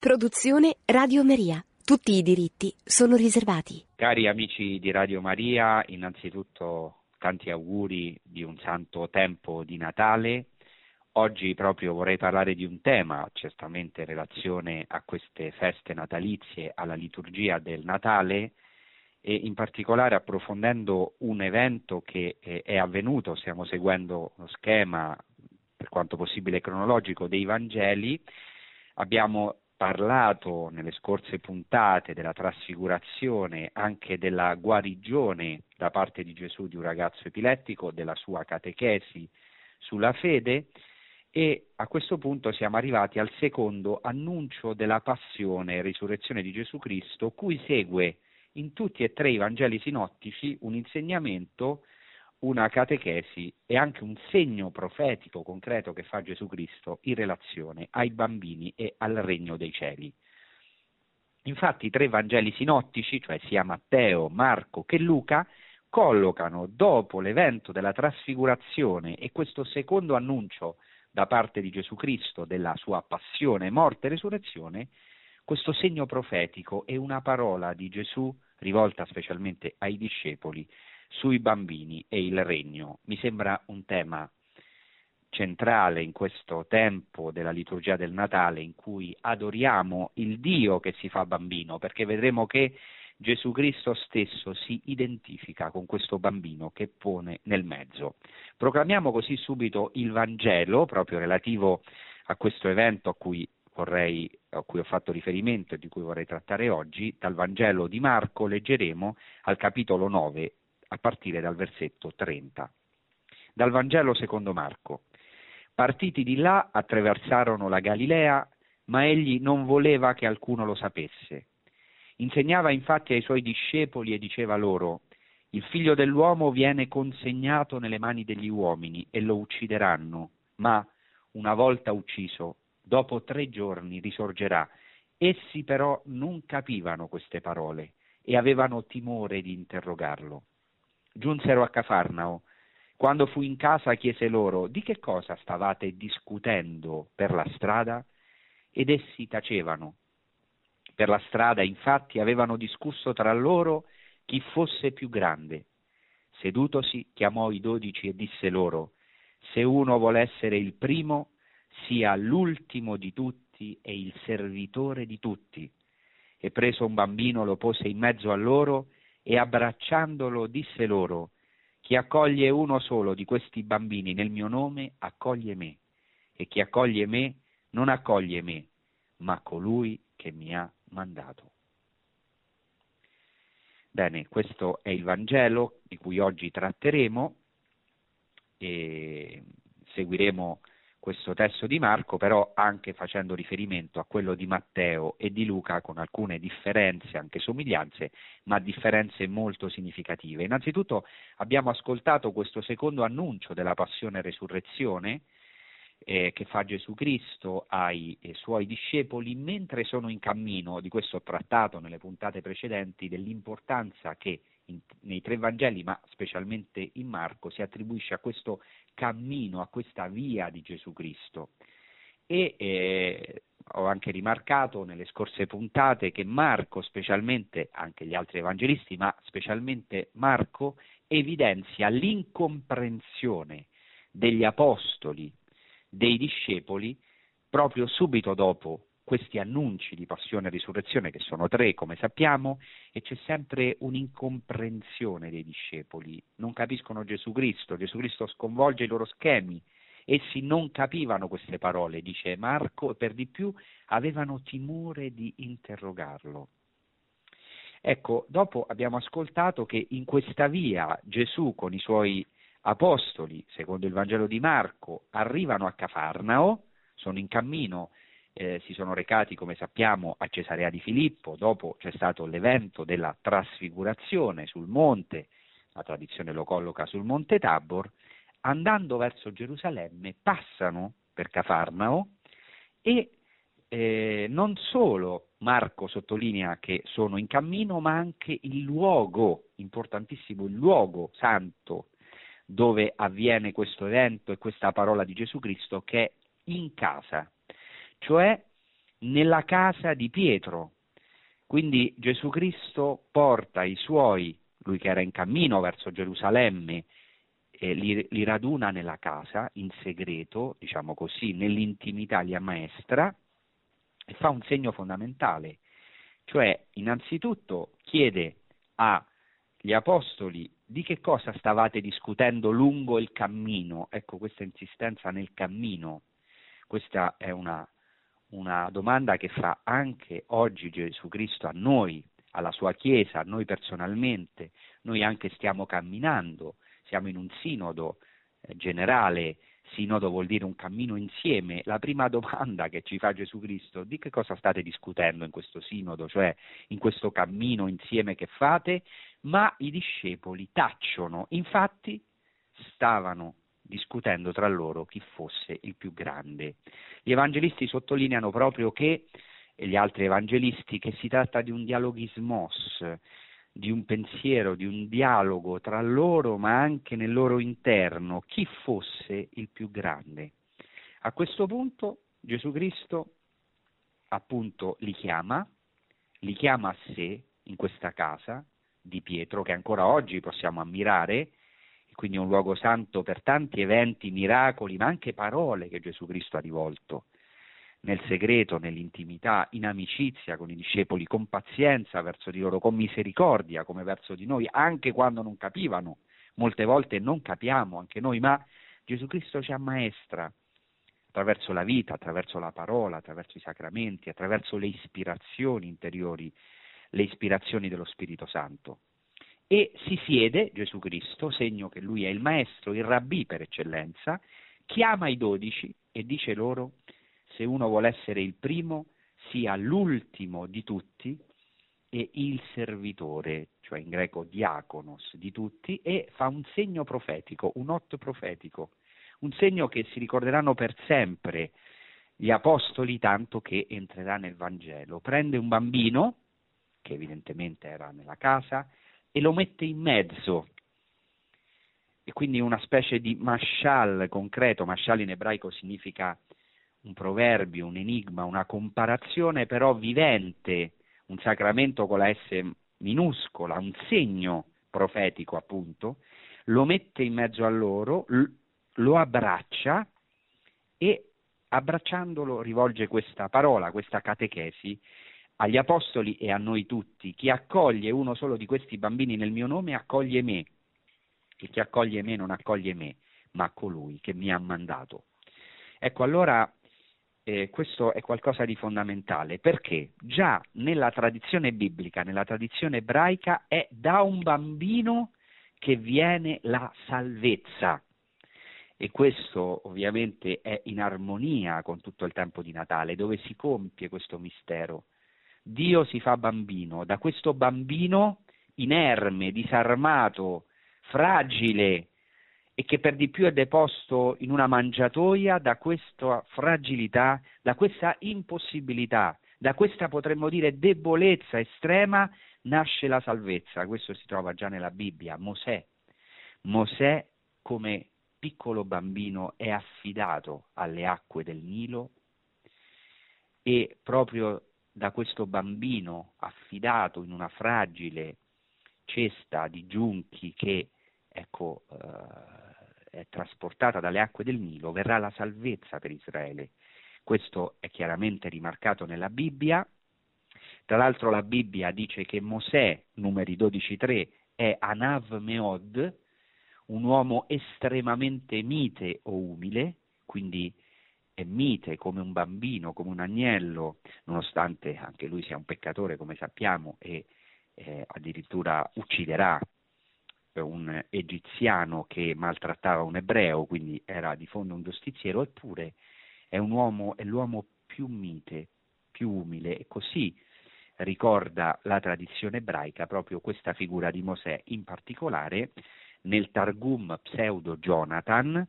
Produzione Radio Maria. Tutti i diritti sono riservati. Cari amici di Radio Maria, innanzitutto tanti auguri di un santo tempo di Natale. Oggi proprio vorrei parlare di un tema, certamente in relazione a queste feste natalizie, alla liturgia del Natale e in particolare approfondendo un evento che è avvenuto, stiamo seguendo lo schema per quanto possibile cronologico dei Vangeli, abbiamo parlato nelle scorse puntate della trasfigurazione, anche della guarigione da parte di Gesù di un ragazzo epilettico, della sua catechesi sulla fede e a questo punto siamo arrivati al secondo annuncio della passione e risurrezione di Gesù Cristo, cui segue in tutti e tre i Vangeli sinottici un insegnamento una catechesi e anche un segno profetico concreto che fa Gesù Cristo in relazione ai bambini e al regno dei cieli. Infatti i tre Vangeli sinottici, cioè sia Matteo, Marco che Luca, collocano dopo l'evento della trasfigurazione e questo secondo annuncio da parte di Gesù Cristo della sua passione, morte e resurrezione, questo segno profetico e una parola di Gesù rivolta specialmente ai discepoli sui bambini e il regno. Mi sembra un tema centrale in questo tempo della liturgia del Natale in cui adoriamo il Dio che si fa bambino, perché vedremo che Gesù Cristo stesso si identifica con questo bambino che pone nel mezzo. Proclamiamo così subito il Vangelo, proprio relativo a questo evento a cui, vorrei, a cui ho fatto riferimento e di cui vorrei trattare oggi. Dal Vangelo di Marco leggeremo al capitolo 9 a partire dal versetto 30. Dal Vangelo secondo Marco. Partiti di là attraversarono la Galilea, ma egli non voleva che alcuno lo sapesse. Insegnava infatti ai suoi discepoli e diceva loro, il figlio dell'uomo viene consegnato nelle mani degli uomini e lo uccideranno, ma una volta ucciso, dopo tre giorni risorgerà. Essi però non capivano queste parole e avevano timore di interrogarlo giunsero a Cafarnao. Quando fu in casa chiese loro di che cosa stavate discutendo per la strada ed essi tacevano. Per la strada infatti avevano discusso tra loro chi fosse più grande. Sedutosi chiamò i dodici e disse loro se uno vuole essere il primo sia l'ultimo di tutti e il servitore di tutti. E preso un bambino lo pose in mezzo a loro e abbracciandolo disse loro, chi accoglie uno solo di questi bambini nel mio nome accoglie me, e chi accoglie me non accoglie me, ma colui che mi ha mandato. Bene, questo è il Vangelo di cui oggi tratteremo e seguiremo questo testo di Marco, però anche facendo riferimento a quello di Matteo e di Luca con alcune differenze, anche somiglianze, ma differenze molto significative. Innanzitutto abbiamo ascoltato questo secondo annuncio della passione e resurrezione eh, che fa Gesù Cristo ai eh, suoi discepoli mentre sono in cammino, di questo ho trattato nelle puntate precedenti, dell'importanza che in, nei tre Vangeli, ma specialmente in Marco, si attribuisce a questo cammino, a questa via di Gesù Cristo. E eh, ho anche rimarcato nelle scorse puntate che Marco, specialmente anche gli altri evangelisti, ma specialmente Marco, evidenzia l'incomprensione degli apostoli, dei discepoli, proprio subito dopo questi annunci di passione e risurrezione, che sono tre, come sappiamo, e c'è sempre un'incomprensione dei discepoli. Non capiscono Gesù Cristo, Gesù Cristo sconvolge i loro schemi. Essi non capivano queste parole, dice Marco, e per di più avevano timore di interrogarlo. Ecco, dopo abbiamo ascoltato che in questa via Gesù con i suoi apostoli, secondo il Vangelo di Marco, arrivano a Cafarnao, sono in cammino eh, si sono recati, come sappiamo, a Cesarea di Filippo, dopo c'è stato l'evento della trasfigurazione sul monte, la tradizione lo colloca sul monte Tabor, andando verso Gerusalemme passano per Cafarnao e eh, non solo Marco sottolinea che sono in cammino, ma anche il luogo, importantissimo, il luogo santo dove avviene questo evento e questa parola di Gesù Cristo che è in casa, cioè nella casa di Pietro. Quindi Gesù Cristo porta i suoi, lui che era in cammino verso Gerusalemme, li, li, raduna nella casa in segreto, diciamo così, nell'intimità li ammaestra e fa un segno fondamentale, cioè innanzitutto chiede agli apostoli di che cosa stavate discutendo lungo il cammino, ecco questa insistenza nel cammino, questa è una, una domanda che fa anche oggi Gesù Cristo a noi, alla sua Chiesa, a noi personalmente, noi anche stiamo camminando, siamo in un sinodo eh, generale, sinodo vuol dire un cammino insieme. La prima domanda che ci fa Gesù Cristo, di che cosa state discutendo in questo sinodo, cioè in questo cammino insieme che fate? Ma i discepoli tacciono, infatti stavano discutendo tra loro chi fosse il più grande. Gli evangelisti sottolineano proprio che, e gli altri evangelisti, che si tratta di un dialoghismos, di un pensiero, di un dialogo tra loro, ma anche nel loro interno, chi fosse il più grande. A questo punto Gesù Cristo appunto li chiama, li chiama a sé in questa casa di Pietro che ancora oggi possiamo ammirare, quindi un luogo santo per tanti eventi, miracoli, ma anche parole che Gesù Cristo ha rivolto nel segreto, nell'intimità, in amicizia con i discepoli, con pazienza verso di loro, con misericordia come verso di noi, anche quando non capivano. Molte volte non capiamo anche noi, ma Gesù Cristo ci ammaestra attraverso la vita, attraverso la parola, attraverso i sacramenti, attraverso le ispirazioni interiori, le ispirazioni dello Spirito Santo. E si siede Gesù Cristo, segno che lui è il maestro, il rabbì per eccellenza, chiama i dodici e dice loro se uno vuole essere il primo, sia l'ultimo di tutti e il servitore, cioè in greco diaconos di tutti, e fa un segno profetico, un otto profetico, un segno che si ricorderanno per sempre gli apostoli tanto che entrerà nel Vangelo. Prende un bambino, che evidentemente era nella casa, e lo mette in mezzo. E quindi una specie di mashal concreto, mashal in ebraico significa un proverbio, un enigma, una comparazione però vivente, un sacramento con la S minuscola, un segno profetico appunto, lo mette in mezzo a loro, lo abbraccia e abbracciandolo rivolge questa parola, questa catechesi agli apostoli e a noi tutti. Chi accoglie uno solo di questi bambini nel mio nome accoglie me e chi accoglie me non accoglie me, ma colui che mi ha mandato. Ecco, allora eh, questo è qualcosa di fondamentale perché già nella tradizione biblica, nella tradizione ebraica, è da un bambino che viene la salvezza. E questo ovviamente è in armonia con tutto il tempo di Natale, dove si compie questo mistero. Dio si fa bambino, da questo bambino inerme, disarmato, fragile, e che per di più è deposto in una mangiatoia da questa fragilità, da questa impossibilità, da questa potremmo dire debolezza estrema, nasce la salvezza. Questo si trova già nella Bibbia. Mosè. Mosè come piccolo bambino è affidato alle acque del Nilo e proprio da questo bambino affidato in una fragile cesta di giunchi che ecco, eh, è trasportata dalle acque del Nilo, verrà la salvezza per Israele. Questo è chiaramente rimarcato nella Bibbia. Tra l'altro la Bibbia dice che Mosè, numeri 12.3, è Anav Meod, un uomo estremamente mite o umile, quindi è mite come un bambino, come un agnello, nonostante anche lui sia un peccatore, come sappiamo, e eh, addirittura ucciderà un egiziano che maltrattava un ebreo, quindi era di fondo un giustiziero, eppure è, uomo, è l'uomo più mite, più umile e così ricorda la tradizione ebraica proprio questa figura di Mosè, in particolare nel Targum pseudo Jonathan,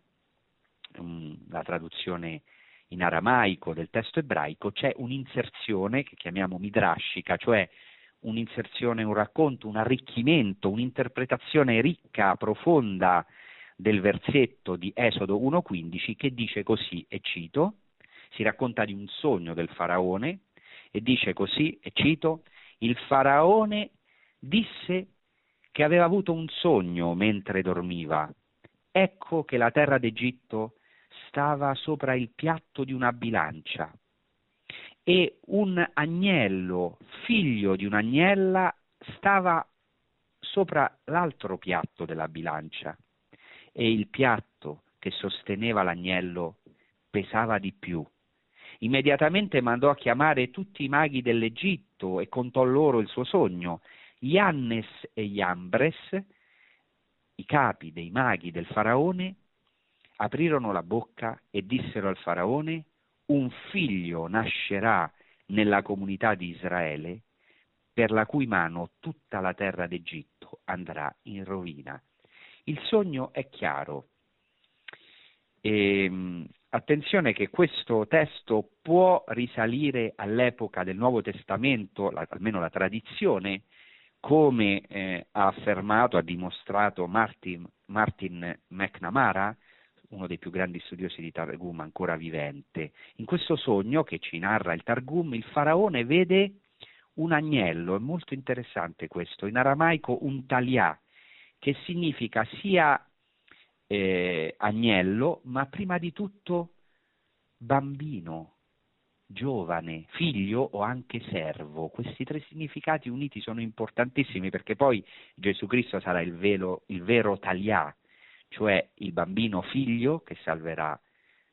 la traduzione in aramaico del testo ebraico, c'è un'inserzione che chiamiamo midrashica, cioè un'inserzione, un racconto, un arricchimento, un'interpretazione ricca, profonda del versetto di Esodo 1.15 che dice così, e cito, si racconta di un sogno del faraone e dice così, e cito, il faraone disse che aveva avuto un sogno mentre dormiva. Ecco che la terra d'Egitto stava sopra il piatto di una bilancia e un agnello, figlio di un'agnella, stava sopra l'altro piatto della bilancia e il piatto che sosteneva l'agnello pesava di più. Immediatamente mandò a chiamare tutti i maghi dell'Egitto e contò loro il suo sogno. Iannes e Iambres, i capi dei maghi del faraone, aprirono la bocca e dissero al faraone un figlio nascerà nella comunità di Israele per la cui mano tutta la terra d'Egitto andrà in rovina. Il sogno è chiaro. E, ehm, attenzione che questo testo può risalire all'epoca del Nuovo Testamento, la, almeno la tradizione, come eh, ha affermato, ha dimostrato Martin, Martin McNamara, uno dei più grandi studiosi di Targum ancora vivente. In questo sogno che ci narra il Targum, il faraone vede un agnello, è molto interessante questo, in aramaico un talia, che significa sia eh, agnello, ma prima di tutto bambino, giovane, figlio o anche servo. Questi tre significati uniti sono importantissimi perché poi Gesù Cristo sarà il, velo, il vero talia, cioè il bambino figlio che salverà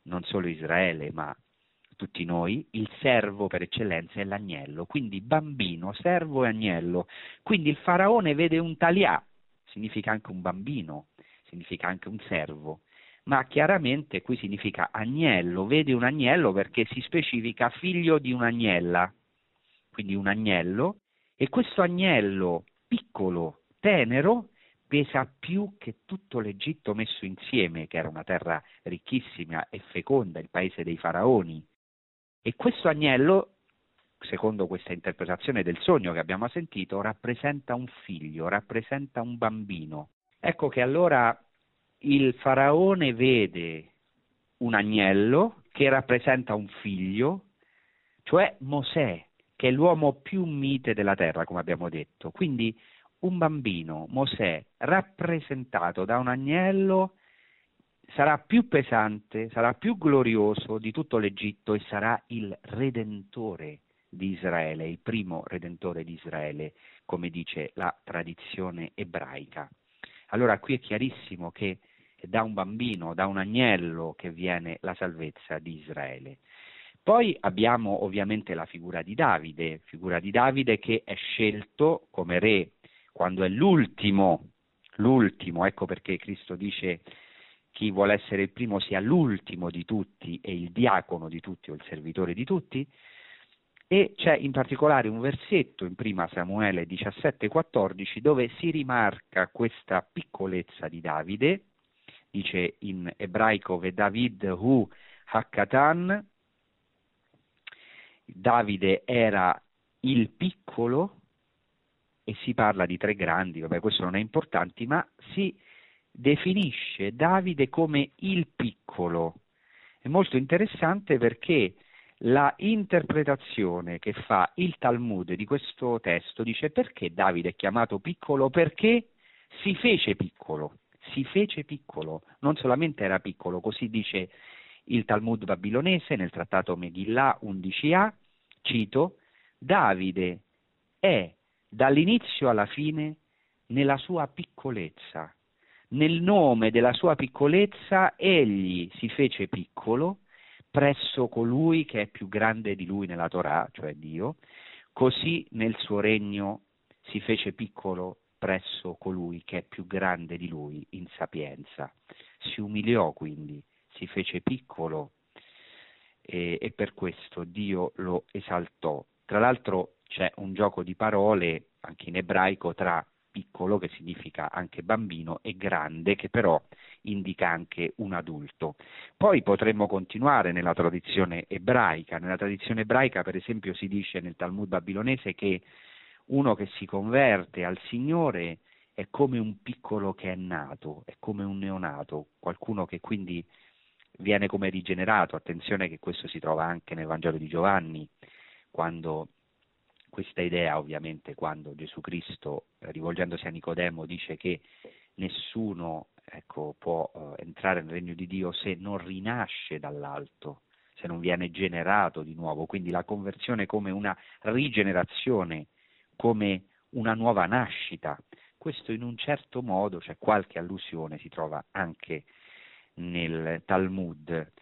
non solo Israele ma tutti noi, il servo per eccellenza è l'agnello, quindi bambino, servo e agnello. Quindi il faraone vede un talia, significa anche un bambino, significa anche un servo, ma chiaramente qui significa agnello, vede un agnello perché si specifica figlio di un'agnella, quindi un agnello, e questo agnello piccolo, tenero, pesa più che tutto l'Egitto messo insieme, che era una terra ricchissima e feconda, il paese dei faraoni. E questo agnello, secondo questa interpretazione del sogno che abbiamo sentito, rappresenta un figlio, rappresenta un bambino. Ecco che allora il faraone vede un agnello che rappresenta un figlio, cioè Mosè, che è l'uomo più mite della terra, come abbiamo detto. Quindi un bambino, Mosè, rappresentato da un agnello, sarà più pesante, sarà più glorioso di tutto l'Egitto e sarà il redentore di Israele, il primo redentore di Israele, come dice la tradizione ebraica. Allora qui è chiarissimo che da un bambino, da un agnello che viene la salvezza di Israele. Poi abbiamo ovviamente la figura di Davide, figura di Davide che è scelto come re quando è l'ultimo, l'ultimo, ecco perché Cristo dice chi vuole essere il primo sia l'ultimo di tutti e il diacono di tutti o il servitore di tutti, e c'è in particolare un versetto in prima Samuele 17,14 dove si rimarca questa piccolezza di Davide, dice in ebraico Ve David hu Hakkatan, Davide era il piccolo e si parla di tre grandi, vabbè questo non è importante, ma si definisce Davide come il piccolo. È molto interessante perché la interpretazione che fa il Talmud di questo testo dice perché Davide è chiamato piccolo? Perché si fece piccolo, si fece piccolo, non solamente era piccolo, così dice il Talmud babilonese nel trattato Megillah 11a, cito, Davide è dall'inizio alla fine nella sua piccolezza. Nel nome della sua piccolezza egli si fece piccolo presso colui che è più grande di lui nella Torah, cioè Dio, così nel suo regno si fece piccolo presso colui che è più grande di lui in sapienza. Si umiliò quindi, si fece piccolo e, e per questo Dio lo esaltò. Tra l'altro c'è un gioco di parole anche in ebraico tra piccolo che significa anche bambino e grande che però indica anche un adulto. Poi potremmo continuare nella tradizione ebraica. Nella tradizione ebraica, per esempio, si dice nel Talmud babilonese che uno che si converte al Signore è come un piccolo che è nato, è come un neonato, qualcuno che quindi viene come rigenerato. Attenzione che questo si trova anche nel Vangelo di Giovanni, quando questa idea ovviamente quando Gesù Cristo, rivolgendosi a Nicodemo, dice che nessuno ecco, può eh, entrare nel regno di Dio se non rinasce dall'alto, se non viene generato di nuovo. Quindi la conversione come una rigenerazione, come una nuova nascita. Questo in un certo modo, cioè qualche allusione si trova anche nel Talmud.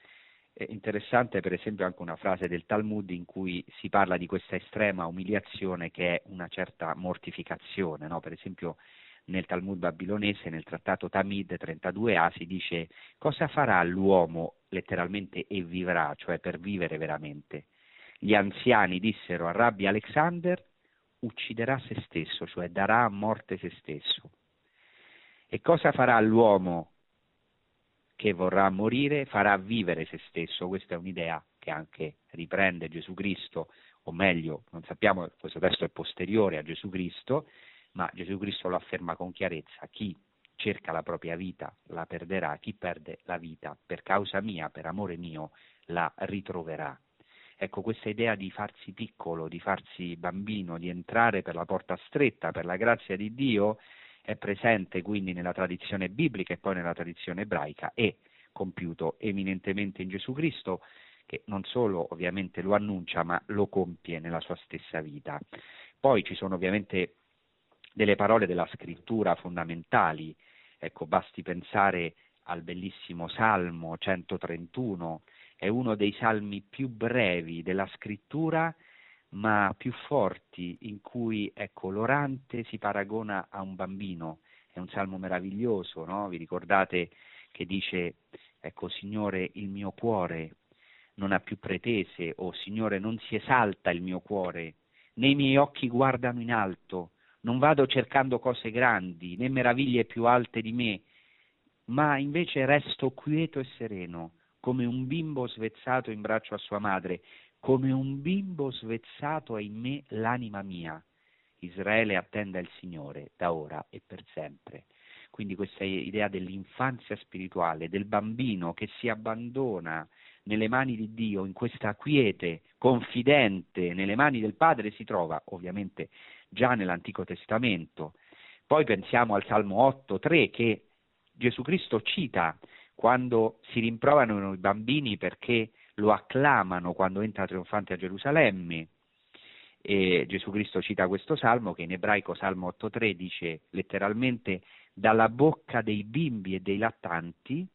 Interessante per esempio anche una frase del Talmud in cui si parla di questa estrema umiliazione che è una certa mortificazione, no? per esempio nel Talmud babilonese, nel trattato Tamid 32a, si dice cosa farà l'uomo letteralmente e vivrà, cioè per vivere veramente. Gli anziani dissero a Rabbi Alexander ucciderà se stesso, cioè darà a morte se stesso. E cosa farà l'uomo che vorrà morire? Farà vivere se stesso. Questa è un'idea che anche riprende Gesù Cristo, o meglio, non sappiamo, questo testo è posteriore a Gesù Cristo, ma Gesù Cristo lo afferma con chiarezza. Chi cerca la propria vita la perderà, chi perde la vita per causa mia, per amore mio, la ritroverà. Ecco, questa idea di farsi piccolo, di farsi bambino, di entrare per la porta stretta, per la grazia di Dio, è presente quindi nella tradizione biblica e poi nella tradizione ebraica e compiuto eminentemente in Gesù Cristo, che non solo ovviamente lo annuncia, ma lo compie nella sua stessa vita. Poi ci sono ovviamente delle parole della scrittura fondamentali, ecco, basti pensare al bellissimo Salmo 131 è uno dei salmi più brevi della scrittura, ma più forti, in cui ecco, l'orante si paragona a un bambino. È un salmo meraviglioso, no? Vi ricordate che dice, ecco, Signore, il mio cuore non ha più pretese, o Signore, non si esalta il mio cuore, né i miei occhi guardano in alto, non vado cercando cose grandi, né meraviglie più alte di me, ma invece resto quieto e sereno, come un bimbo svezzato in braccio a sua madre, come un bimbo svezzato è in me l'anima mia. Israele attenda il Signore da ora e per sempre. Quindi questa idea dell'infanzia spirituale, del bambino che si abbandona nelle mani di Dio, in questa quiete, confidente, nelle mani del Padre, si trova ovviamente già nell'Antico Testamento. Poi pensiamo al Salmo 8, 3 che Gesù Cristo cita quando si rimproverano i bambini perché lo acclamano quando entra trionfante a Gerusalemme. E Gesù Cristo cita questo salmo che in ebraico Salmo 8.3 dice letteralmente dalla bocca dei bimbi e dei lattanti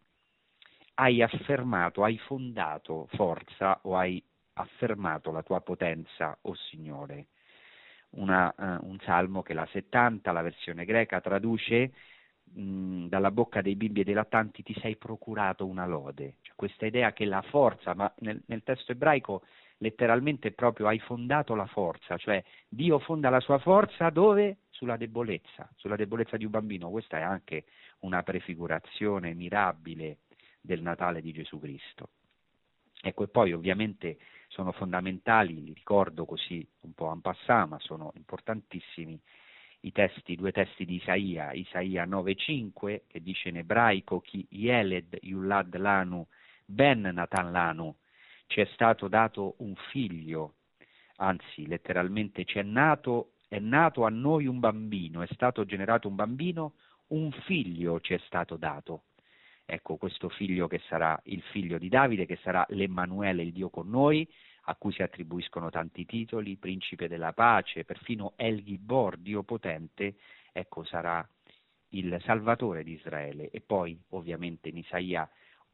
hai affermato, hai fondato forza o hai affermato la tua potenza, o oh Signore. Una, uh, un salmo che la 70, la versione greca, traduce dalla bocca dei bimbi e dei lattanti ti sei procurato una lode. Cioè, questa idea che la forza, ma nel, nel testo ebraico letteralmente proprio hai fondato la forza, cioè Dio fonda la sua forza dove? Sulla debolezza, sulla debolezza di un bambino. Questa è anche una prefigurazione mirabile del Natale di Gesù Cristo. Ecco, e poi ovviamente sono fondamentali, li ricordo così un po' en passant, ma sono importantissimi, i testi, due testi di Isaia, Isaia 9.5 che dice in ebraico chi Yeled Yulad Lanu Ben Natan Lanu ci è stato dato un figlio, anzi letteralmente ci è nato, è nato a noi un bambino, è stato generato un bambino, un figlio ci è stato dato. Ecco questo figlio che sarà il figlio di Davide, che sarà l'Emmanuele, il Dio con noi, a cui si attribuiscono tanti titoli, principe della pace, perfino El Gibor, Dio potente, ecco sarà il salvatore di Israele. E poi ovviamente in Isaia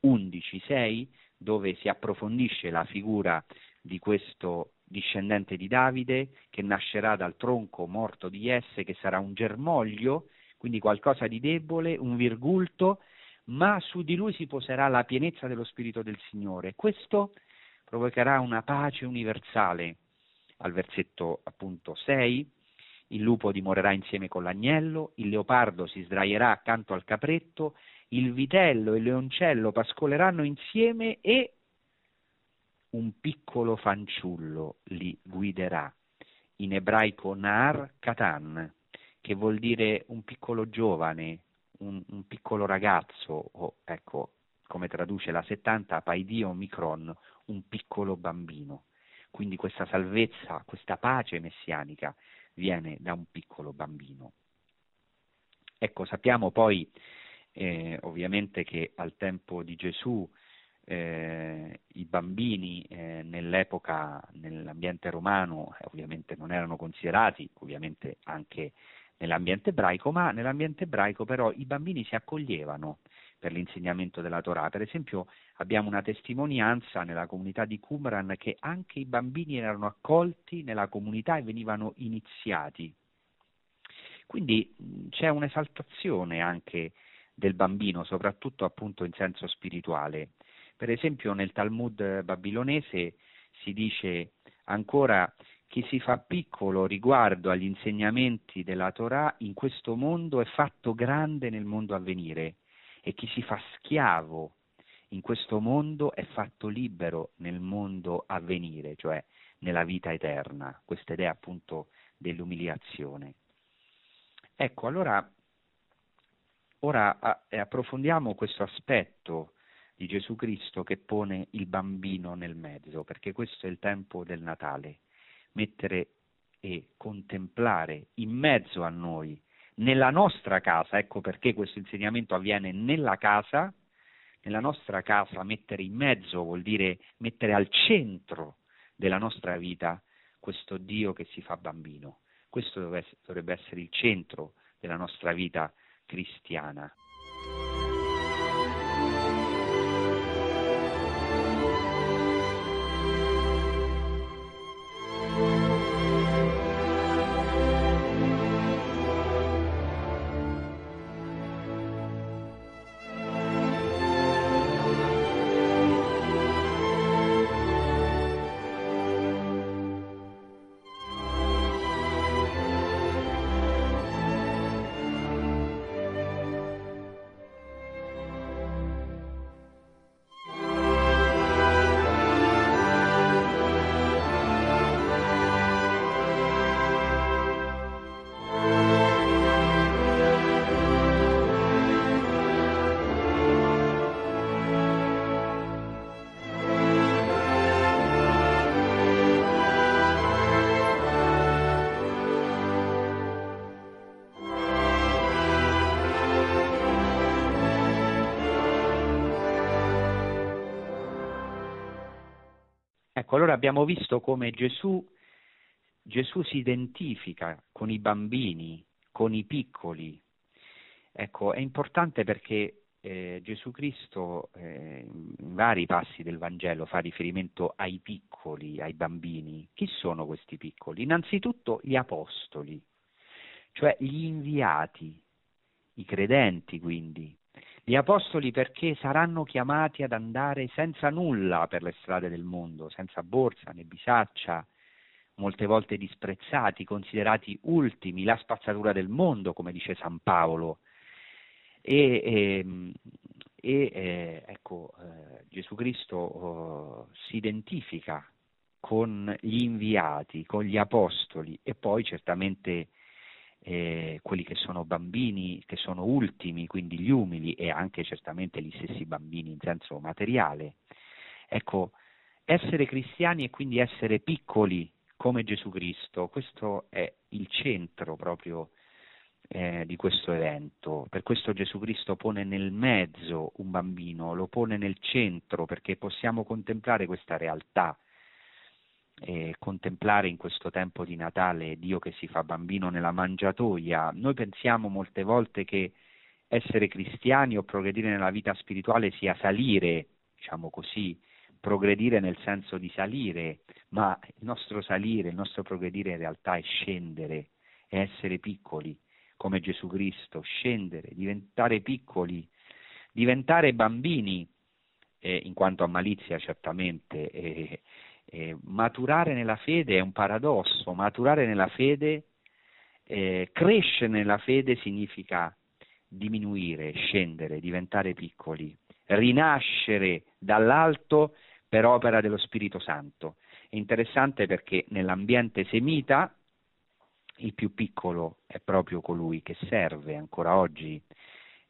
11,6 dove si approfondisce la figura di questo discendente di Davide che nascerà dal tronco morto di Esse, che sarà un germoglio, quindi qualcosa di debole, un virgulto, ma su di lui si poserà la pienezza dello Spirito del Signore. Questo provocherà una pace universale. Al versetto appunto 6, il lupo dimorerà insieme con l'agnello, il leopardo si sdraierà accanto al capretto, il vitello e il leoncello pascoleranno insieme e un piccolo fanciullo li guiderà. In ebraico Nar Katan, che vuol dire un piccolo giovane, un, un piccolo ragazzo, o ecco, come traduce la 70, paidio micron, un piccolo bambino. Quindi questa salvezza, questa pace messianica viene da un piccolo bambino. Ecco, sappiamo poi eh, ovviamente che al tempo di Gesù eh, i bambini eh, nell'epoca, nell'ambiente romano, eh, ovviamente non erano considerati, ovviamente anche nell'ambiente ebraico, ma nell'ambiente ebraico però i bambini si accoglievano per l'insegnamento della Torah. Per esempio abbiamo una testimonianza nella comunità di Qumran che anche i bambini erano accolti nella comunità e venivano iniziati. Quindi c'è un'esaltazione anche del bambino, soprattutto appunto in senso spirituale. Per esempio nel Talmud babilonese si dice ancora chi si fa piccolo riguardo agli insegnamenti della Torah in questo mondo è fatto grande nel mondo a venire e chi si fa schiavo in questo mondo è fatto libero nel mondo a venire, cioè nella vita eterna, questa idea appunto dell'umiliazione. Ecco, allora ora approfondiamo questo aspetto di Gesù Cristo che pone il bambino nel mezzo, perché questo è il tempo del Natale, mettere e contemplare in mezzo a noi, nella nostra casa, ecco perché questo insegnamento avviene nella casa, nella nostra casa mettere in mezzo vuol dire mettere al centro della nostra vita questo Dio che si fa bambino. Questo dovrebbe essere il centro della nostra vita cristiana. Ecco, allora abbiamo visto come Gesù, Gesù si identifica con i bambini, con i piccoli. Ecco, è importante perché eh, Gesù Cristo eh, in vari passi del Vangelo fa riferimento ai piccoli, ai bambini. Chi sono questi piccoli? Innanzitutto gli apostoli, cioè gli inviati, i credenti quindi, gli apostoli perché saranno chiamati ad andare senza nulla per le strade del mondo, senza borsa né bisaccia, molte volte disprezzati, considerati ultimi, la spazzatura del mondo, come dice San Paolo. E, ehm, e, e eh, ecco, eh, Gesù Cristo oh, si identifica con gli inviati, con gli apostoli e poi certamente eh, quelli che sono bambini, che sono ultimi, quindi gli umili e anche certamente gli stessi bambini in senso materiale. Ecco, essere cristiani e quindi essere piccoli come Gesù Cristo, questo è il centro proprio eh, di questo evento. Per questo Gesù Cristo pone nel mezzo un bambino, lo pone nel centro perché possiamo contemplare questa realtà eh, contemplare in questo tempo di Natale Dio che si fa bambino nella mangiatoia. Noi pensiamo molte volte che essere cristiani o progredire nella vita spirituale sia salire, diciamo così, progredire nel senso di salire, ma il nostro salire, il nostro progredire in realtà è scendere, è essere piccoli come Gesù Cristo, scendere, diventare piccoli, diventare bambini, eh, in quanto a malizia certamente, eh, eh, maturare nella fede è un paradosso, maturare nella fede, eh, crescere nella fede significa diminuire, scendere, diventare piccoli, rinascere dall'alto per opera dello Spirito Santo. È interessante perché nell'ambiente semita il più piccolo è proprio colui che serve ancora oggi.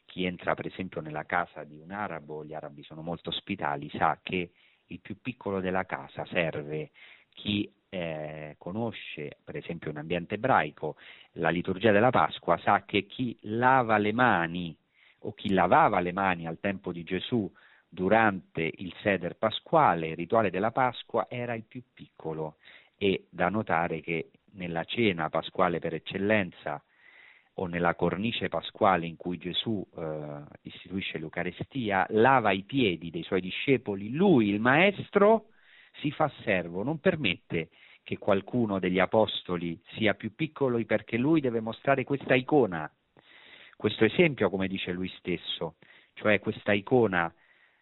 Chi entra per esempio nella casa di un arabo, gli arabi sono molto ospitali, sa che il più piccolo della casa serve chi eh, conosce per esempio un ambiente ebraico la liturgia della Pasqua sa che chi lava le mani o chi lavava le mani al tempo di Gesù durante il seder pasquale, il rituale della Pasqua, era il più piccolo. E da notare che nella cena pasquale per eccellenza o nella cornice pasquale in cui Gesù eh, istituisce l'Eucarestia, lava i piedi dei suoi discepoli, lui, il Maestro, si fa servo, non permette che qualcuno degli apostoli sia più piccolo perché lui deve mostrare questa icona, questo esempio, come dice lui stesso, cioè questa icona,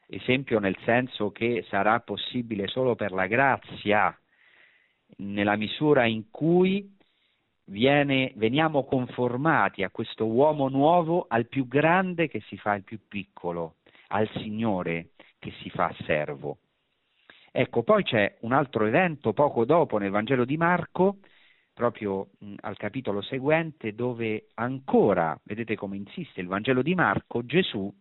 esempio nel senso che sarà possibile solo per la grazia, nella misura in cui viene, veniamo conformati a questo uomo nuovo, al più grande che si fa il più piccolo, al Signore che si fa servo. Ecco, poi c'è un altro evento poco dopo nel Vangelo di Marco, proprio mh, al capitolo seguente, dove ancora, vedete come insiste il Vangelo di Marco, Gesù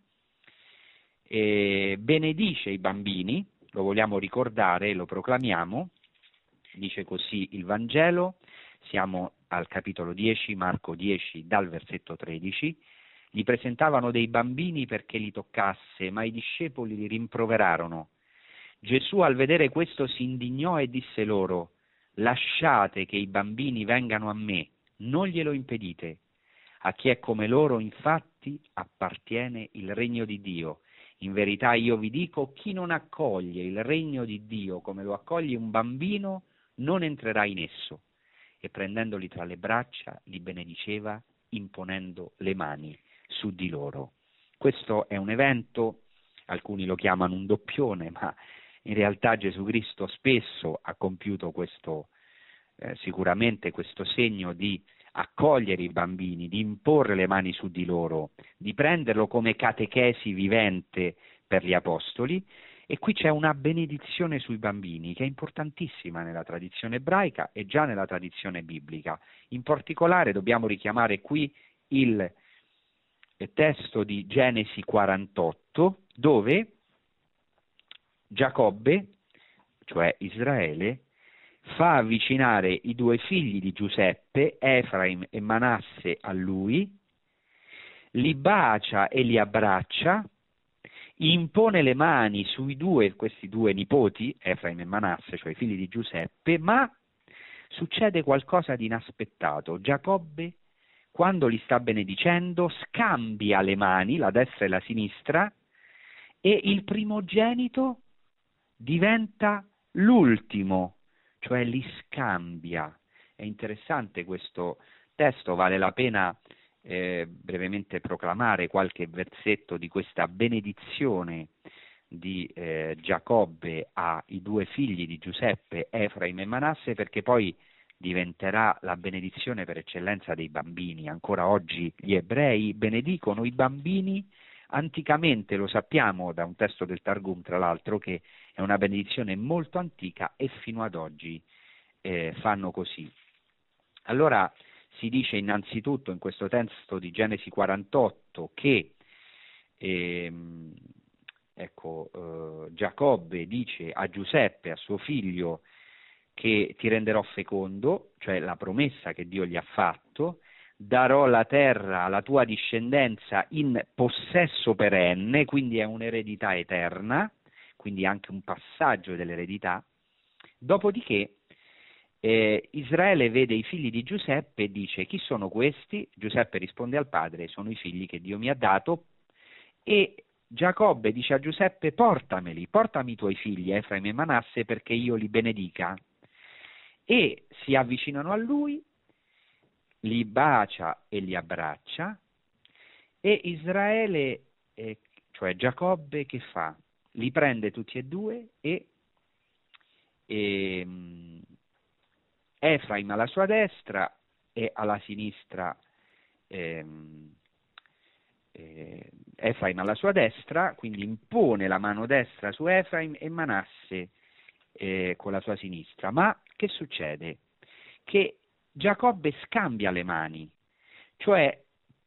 eh, benedice i bambini, lo vogliamo ricordare, lo proclamiamo, dice così il Vangelo, siamo al capitolo 10, Marco 10, dal versetto 13, gli presentavano dei bambini perché li toccasse, ma i discepoli li rimproverarono. Gesù al vedere questo si indignò e disse loro, lasciate che i bambini vengano a me, non glielo impedite. A chi è come loro, infatti, appartiene il regno di Dio. In verità io vi dico, chi non accoglie il regno di Dio come lo accoglie un bambino, non entrerà in esso. E prendendoli tra le braccia, li benediceva imponendo le mani su di loro. Questo è un evento, alcuni lo chiamano un doppione, ma in realtà Gesù Cristo spesso ha compiuto questo, eh, sicuramente questo segno di accogliere i bambini, di imporre le mani su di loro, di prenderlo come catechesi vivente per gli apostoli e qui c'è una benedizione sui bambini che è importantissima nella tradizione ebraica e già nella tradizione biblica. In particolare dobbiamo richiamare qui il testo di Genesi 48 dove Giacobbe, cioè Israele, fa avvicinare i due figli di Giuseppe, Efraim e Manasse, a lui, li bacia e li abbraccia, impone le mani sui due, questi due nipoti, Efraim e Manasse, cioè i figli di Giuseppe, ma succede qualcosa di inaspettato. Giacobbe, quando li sta benedicendo, scambia le mani, la destra e la sinistra, e il primogenito diventa l'ultimo, cioè li scambia. È interessante questo testo, vale la pena eh, brevemente proclamare qualche versetto di questa benedizione di eh, Giacobbe ai due figli di Giuseppe, Efraim e Manasse, perché poi diventerà la benedizione per eccellenza dei bambini. Ancora oggi gli ebrei benedicono i bambini Anticamente lo sappiamo da un testo del Targum, tra l'altro, che è una benedizione molto antica e fino ad oggi eh, fanno così. Allora si dice innanzitutto in questo testo di Genesi 48 che ehm, ecco, eh, Giacobbe dice a Giuseppe, a suo figlio, che ti renderò fecondo, cioè la promessa che Dio gli ha fatto, darò la terra alla tua discendenza in possesso perenne, quindi è un'eredità eterna, quindi anche un passaggio dell'eredità. Dopodiché eh, Israele vede i figli di Giuseppe e dice chi sono questi? Giuseppe risponde al padre, sono i figli che Dio mi ha dato e Giacobbe dice a Giuseppe portameli, portami i tuoi figli Efraim e Manasse perché io li benedica. E si avvicinano a lui li bacia e li abbraccia e Israele, eh, cioè Giacobbe, che fa? Li prende tutti e due e, e um, Efraim alla sua destra e alla sinistra ehm, eh, Efraim alla sua destra, quindi impone la mano destra su Efraim e Manasse eh, con la sua sinistra. Ma che succede? Che Giacobbe scambia le mani, cioè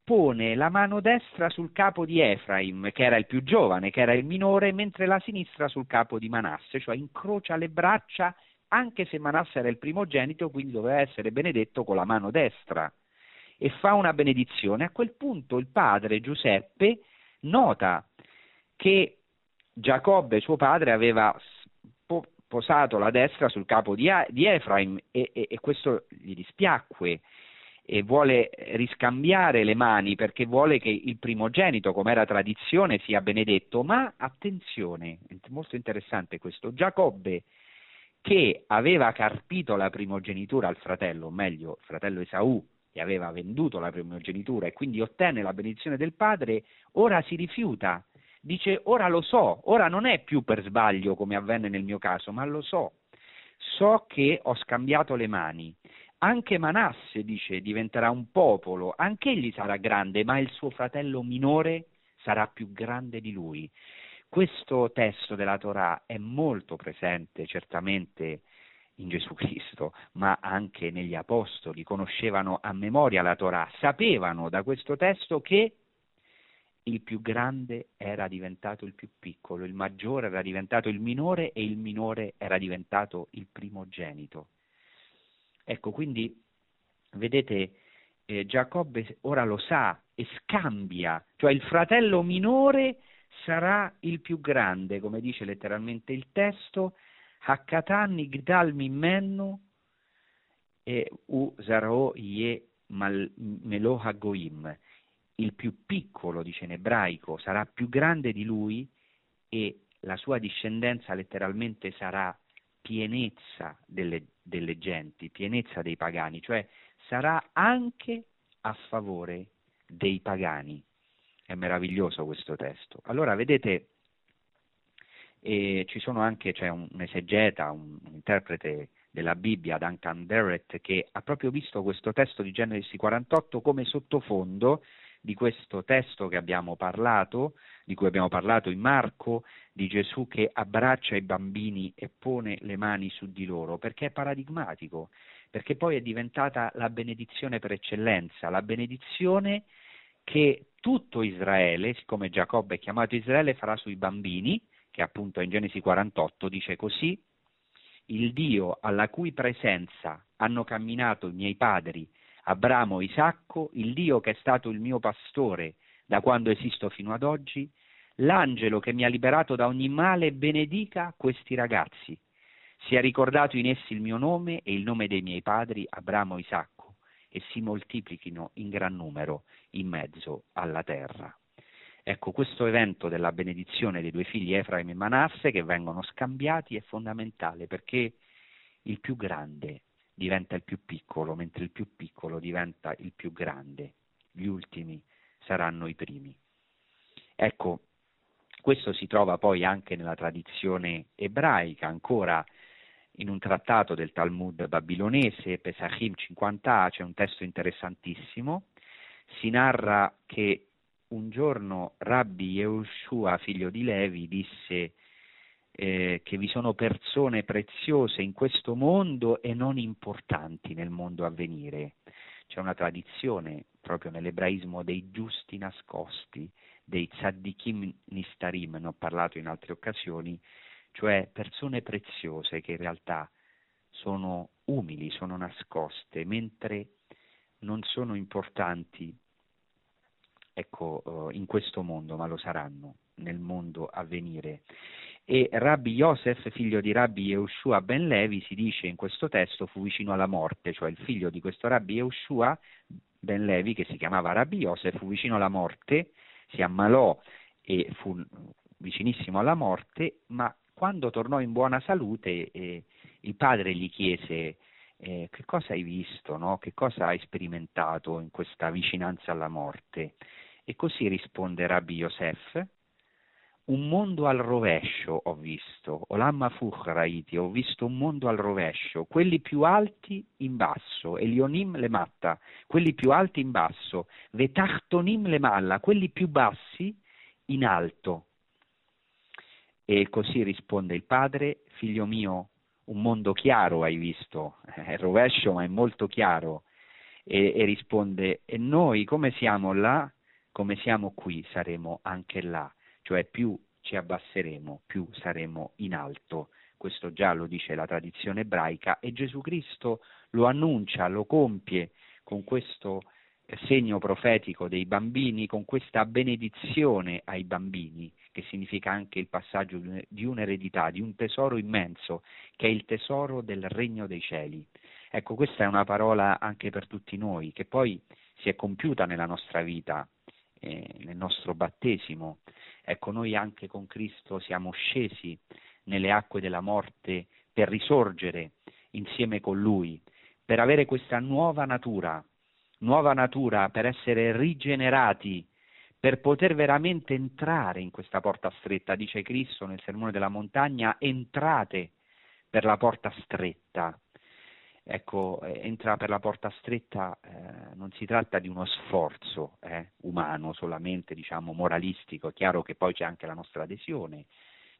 pone la mano destra sul capo di Efraim, che era il più giovane, che era il minore, mentre la sinistra sul capo di Manasse, cioè incrocia le braccia anche se Manasse era il primogenito, quindi doveva essere benedetto con la mano destra e fa una benedizione. A quel punto il padre Giuseppe nota che Giacobbe, suo padre, aveva posato la destra sul capo di, Efraim e, e, e questo gli dispiacque e vuole riscambiare le mani perché vuole che il primogenito, come era tradizione, sia benedetto. Ma attenzione, molto interessante questo, Giacobbe che aveva carpito la primogenitura al fratello, o meglio, il fratello Esaù, che aveva venduto la primogenitura e quindi ottenne la benedizione del padre, ora si rifiuta. Dice, ora lo so, ora non è più per sbaglio come avvenne nel mio caso, ma lo so. So che ho scambiato le mani anche Manasse, dice, diventerà un popolo, anche egli sarà grande, ma il suo fratello minore sarà più grande di lui. Questo testo della Torah è molto presente certamente in Gesù Cristo, ma anche negli Apostoli, conoscevano a memoria la Torah, sapevano da questo testo che il più grande era diventato il più piccolo, il maggiore era diventato il minore e il minore era diventato il primogenito. Ecco, quindi vedete, eh, Giacobbe ora lo sa e scambia, cioè il fratello minore sarà il più grande, come dice letteralmente il testo, Hakatan igdal mimmennu e u zaro ye melo hagoim. Il più piccolo, dice in ebraico, sarà più grande di lui e la sua discendenza letteralmente sarà pienezza delle, delle genti, pienezza dei pagani, cioè sarà anche a favore dei pagani. È meraviglioso questo testo. Allora, vedete, eh, ci sono anche, c'è un, un esegeta, un, un, interprete della Bibbia, Duncan Barrett, che ha proprio visto questo testo di Genesi 48 come sottofondo di questo testo che abbiamo parlato, di cui abbiamo parlato in Marco, di Gesù che abbraccia i bambini e pone le mani su di loro, perché è paradigmatico, perché poi è diventata la benedizione per eccellenza, la benedizione che tutto Israele, siccome Giacobbe è chiamato Israele, farà sui bambini, che appunto in Genesi 48 dice così, il Dio alla cui presenza hanno camminato i miei padri Abramo, Isacco, il Dio che è stato il mio pastore da quando esisto fino ad oggi, l'angelo che mi ha liberato da ogni male benedica questi ragazzi. Sia ricordato in essi il mio nome e il nome dei miei padri, Abramo, Isacco, e si moltiplichino in gran numero in mezzo alla terra. Ecco, questo evento della benedizione dei due figli Efraim e Manasse che vengono scambiati è fondamentale perché il più grande diventa il più piccolo, mentre il più piccolo diventa il più grande. Gli ultimi saranno i primi. Ecco, questo si trova poi anche nella tradizione ebraica, ancora in un trattato del Talmud babilonese, Pesachim 50a, c'è un testo interessantissimo, si narra che un giorno Rabbi Yehoshua, figlio di Levi, disse eh, che vi sono persone preziose in questo mondo e non importanti nel mondo a venire. C'è una tradizione proprio nell'ebraismo dei giusti nascosti, dei tzaddikim nistarim, ne ho parlato in altre occasioni, cioè persone preziose che in realtà sono umili, sono nascoste, mentre non sono importanti ecco, eh, in questo mondo, ma lo saranno nel mondo a venire. E Rabbi Yosef, figlio di Rabbi Yehoshua ben Levi, si dice in questo testo, fu vicino alla morte, cioè il figlio di questo Rabbi Yehoshua ben Levi, che si chiamava Rabbi Yosef, fu vicino alla morte, si ammalò e fu vicinissimo alla morte, ma quando tornò in buona salute eh, il padre gli chiese eh, che cosa hai visto, no? che cosa hai sperimentato in questa vicinanza alla morte. E così risponde Rabbi Yosef, un mondo al rovescio ho visto, Olamma Fuchraiti, ho visto un mondo al rovescio, quelli più alti in basso, Elionim le matta, quelli più alti in basso, Vetachtonim le malla, quelli più bassi in alto. E così risponde il padre, figlio mio, un mondo chiaro hai visto, è rovescio ma è molto chiaro, e, e risponde, e noi come siamo là, come siamo qui, saremo anche là, cioè più ci abbasseremo, più saremo in alto. Questo già lo dice la tradizione ebraica e Gesù Cristo lo annuncia, lo compie con questo segno profetico dei bambini, con questa benedizione ai bambini, che significa anche il passaggio di un'eredità, di un tesoro immenso, che è il tesoro del regno dei cieli. Ecco, questa è una parola anche per tutti noi, che poi si è compiuta nella nostra vita, eh, nel nostro battesimo. Ecco, noi anche con Cristo siamo scesi nelle acque della morte per risorgere insieme con Lui, per avere questa nuova natura, nuova natura, per essere rigenerati, per poter veramente entrare in questa porta stretta. Dice Cristo nel Sermone della Montagna, entrate per la porta stretta. Ecco, eh, entra per la porta stretta eh, non si tratta di uno sforzo eh, umano solamente, diciamo, moralistico, è chiaro che poi c'è anche la nostra adesione,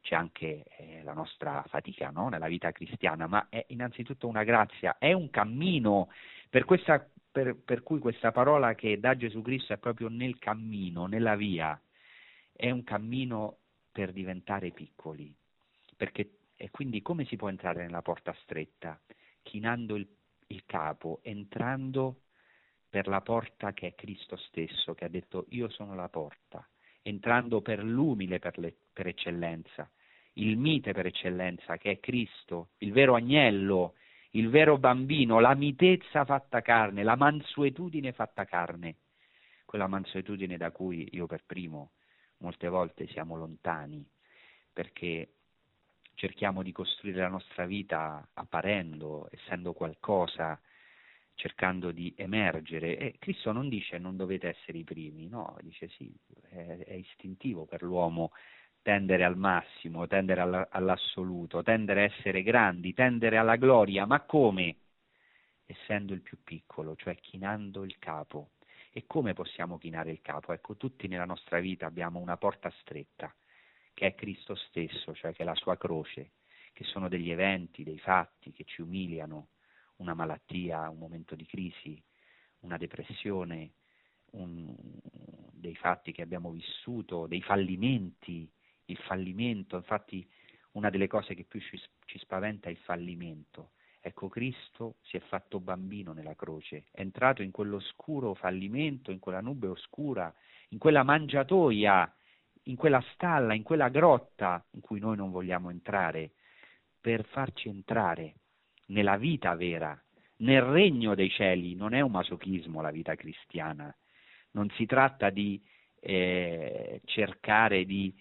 c'è anche eh, la nostra fatica no? nella vita cristiana, ma è innanzitutto una grazia, è un cammino, per, questa, per, per cui questa parola che dà Gesù Cristo è proprio nel cammino, nella via, è un cammino per diventare piccoli, perché e quindi come si può entrare nella porta stretta? Chinando il, il capo, entrando per la porta che è Cristo stesso, che ha detto io sono la porta, entrando per l'umile per, le, per eccellenza, il mite per eccellenza, che è Cristo, il vero agnello, il vero bambino, la mitezza fatta carne, la mansuetudine fatta carne, quella mansuetudine da cui io per primo molte volte siamo lontani, perché cerchiamo di costruire la nostra vita apparendo, essendo qualcosa, cercando di emergere. E Cristo non dice non dovete essere i primi, no, dice sì, è, è istintivo per l'uomo tendere al massimo, tendere all'assoluto, tendere a essere grandi, tendere alla gloria, ma come? Essendo il più piccolo, cioè chinando il capo. E come possiamo chinare il capo? Ecco, tutti nella nostra vita abbiamo una porta stretta, che è Cristo stesso, cioè che è la sua croce, che sono degli eventi, dei fatti che ci umiliano, una malattia, un momento di crisi, una depressione, un, dei fatti che abbiamo vissuto, dei fallimenti, il fallimento, infatti una delle cose che più ci, ci spaventa è il fallimento. Ecco, Cristo si è fatto bambino nella croce, è entrato in quell'oscuro fallimento, in quella nube oscura, in quella mangiatoia, in quella stalla, in quella grotta in cui noi non vogliamo entrare, per farci entrare nella vita vera, nel regno dei cieli. Non è un masochismo la vita cristiana, non si tratta di eh, cercare di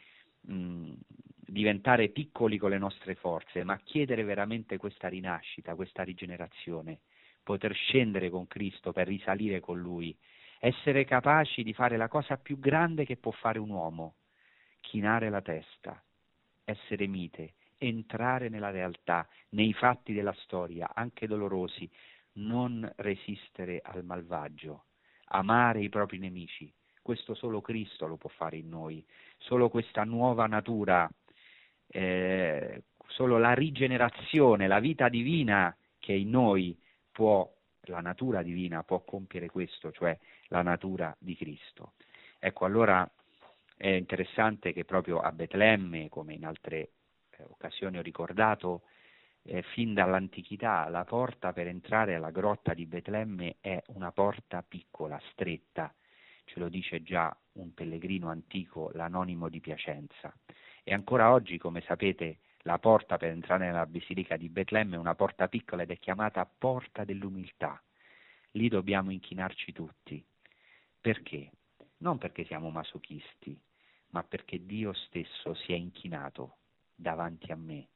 diventare piccoli con le nostre forze, ma chiedere veramente questa rinascita, questa rigenerazione, poter scendere con Cristo per risalire con Lui, essere capaci di fare la cosa più grande che può fare un uomo, chinare la testa, essere mite, entrare nella realtà, nei fatti della storia, anche dolorosi, non resistere al malvagio, amare i propri nemici. Questo solo Cristo lo può fare in noi, solo questa nuova natura, eh, solo la rigenerazione, la vita divina che in noi può, la natura divina può compiere questo, cioè la natura di Cristo. Ecco, allora è interessante che proprio a Betlemme, come in altre eh, occasioni ho ricordato, eh, fin dall'antichità la porta per entrare alla grotta di Betlemme è una porta piccola, stretta, ce lo dice già un pellegrino antico, l'anonimo di Piacenza. E ancora oggi, come sapete, la porta per entrare nella Basilica di Betlemme è una porta piccola ed è chiamata porta dell'umiltà. Lì dobbiamo inchinarci tutti. Perché? Non perché siamo masochisti, ma perché Dio stesso si è inchinato davanti a me,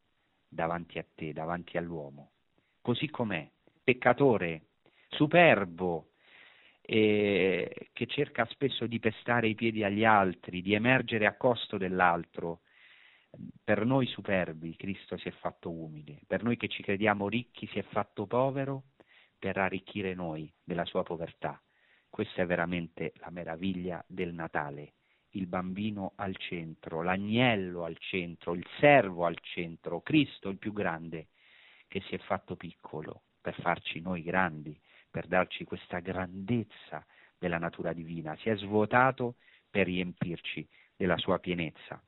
davanti a te, davanti all'uomo, così com'è, peccatore, superbo, eh, che cerca spesso di pestare i piedi agli altri, di emergere a costo dell'altro. Per noi superbi Cristo si è fatto umile, per noi che ci crediamo ricchi si è fatto povero per arricchire noi della sua povertà. Questa è veramente la meraviglia del Natale il bambino al centro, l'agnello al centro, il servo al centro, Cristo il più grande che si è fatto piccolo per farci noi grandi, per darci questa grandezza della natura divina, si è svuotato per riempirci della sua pienezza.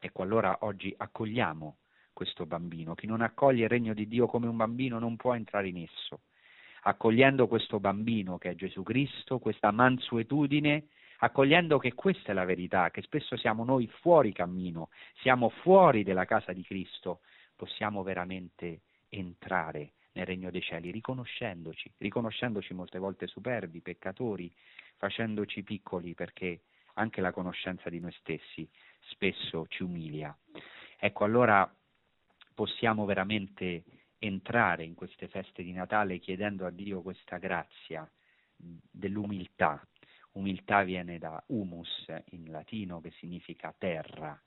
Ecco, allora oggi accogliamo questo bambino. Chi non accoglie il regno di Dio come un bambino non può entrare in esso. Accogliendo questo bambino che è Gesù Cristo, questa mansuetudine, accogliendo che questa è la verità, che spesso siamo noi fuori cammino, siamo fuori della casa di Cristo, possiamo veramente entrare nel regno dei cieli, riconoscendoci, riconoscendoci molte volte superbi, peccatori, facendoci piccoli perché anche la conoscenza di noi stessi spesso ci umilia. Ecco, allora possiamo veramente entrare in queste feste di Natale chiedendo a Dio questa grazia dell'umiltà. Umiltà viene da humus in latino che significa terra,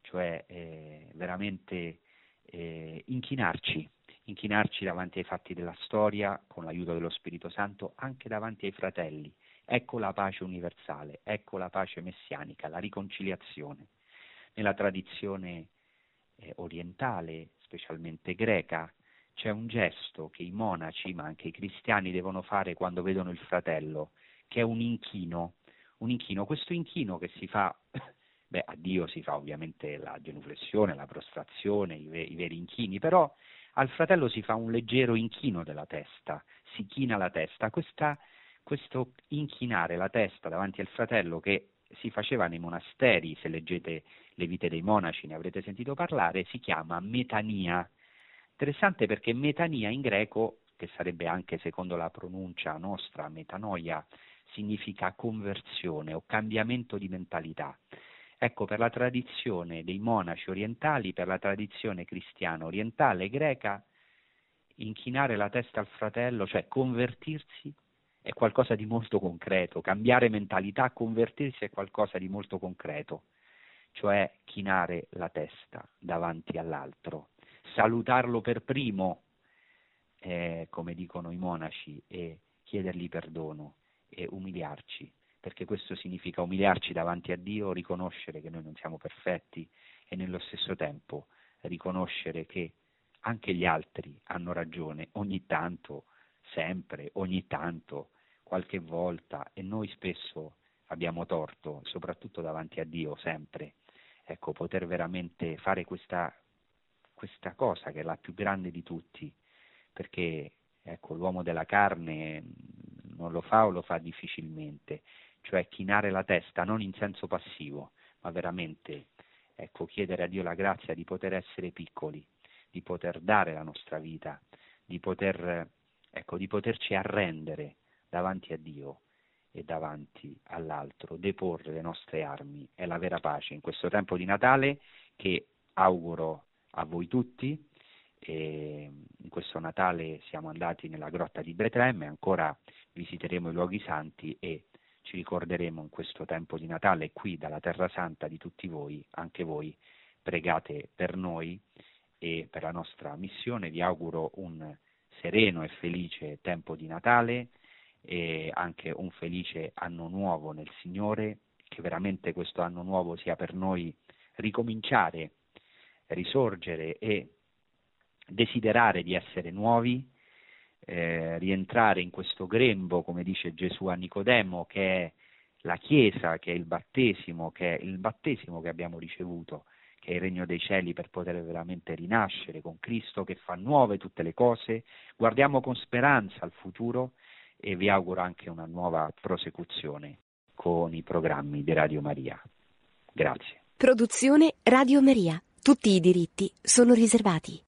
cioè eh, veramente eh, inchinarci, inchinarci davanti ai fatti della storia con l'aiuto dello Spirito Santo, anche davanti ai fratelli. Ecco la pace universale, ecco la pace messianica, la riconciliazione. Nella tradizione eh, orientale, specialmente greca, c'è un gesto che i monaci, ma anche i cristiani, devono fare quando vedono il fratello, che è un inchino. Un inchino, questo inchino che si fa, beh, a Dio si fa ovviamente la genuflessione, la prostrazione, i, i veri inchini, però al fratello si fa un leggero inchino della testa, si china la testa. Questa, questo inchinare la testa davanti al fratello che si faceva nei monasteri, se leggete le vite dei monaci ne avrete sentito parlare, si chiama metania. Interessante perché metania in greco, che sarebbe anche secondo la pronuncia nostra metanoia, significa conversione o cambiamento di mentalità. Ecco, per la tradizione dei monaci orientali, per la tradizione cristiana orientale e greca, inchinare la testa al fratello, cioè convertirsi, è qualcosa di molto concreto, cambiare mentalità, convertirsi è qualcosa di molto concreto, cioè chinare la testa davanti all'altro, salutarlo per primo, eh, come dicono i monaci, e chiedergli perdono e umiliarci perché questo significa umiliarci davanti a Dio, riconoscere che noi non siamo perfetti e nello stesso tempo riconoscere che anche gli altri hanno ragione ogni tanto, sempre, ogni tanto, qualche volta e noi spesso abbiamo torto, soprattutto davanti a Dio, sempre. Ecco, poter veramente fare questa, questa cosa che è la più grande di tutti, perché ecco, l'uomo della carne non lo fa o lo fa difficilmente, cioè chinare la testa non in senso passivo, ma veramente ecco, chiedere a Dio la grazia di poter essere piccoli, di poter dare la nostra vita, di, poter, ecco, di poterci arrendere davanti a Dio e davanti all'altro, deporre le nostre armi, è la vera pace in questo tempo di Natale che auguro a voi tutti. E in questo Natale siamo andati nella grotta di Betlemme, ancora visiteremo i luoghi santi e ci ricorderemo in questo tempo di Natale qui dalla Terra Santa di tutti voi, anche voi pregate per noi e per la nostra missione. Vi auguro un sereno e felice tempo di Natale e anche un felice anno nuovo nel Signore, che veramente questo anno nuovo sia per noi ricominciare, risorgere e desiderare di essere nuovi eh, rientrare in questo grembo, come dice Gesù a Nicodemo, che è la Chiesa, che è il battesimo, che è il battesimo che abbiamo ricevuto, che è il regno dei cieli per poter veramente rinascere con Cristo che fa nuove tutte le cose. Guardiamo con speranza al futuro e vi auguro anche una nuova prosecuzione con i programmi di Radio Maria. Grazie. Produzione Radio Maria. Tutti i diritti sono riservati.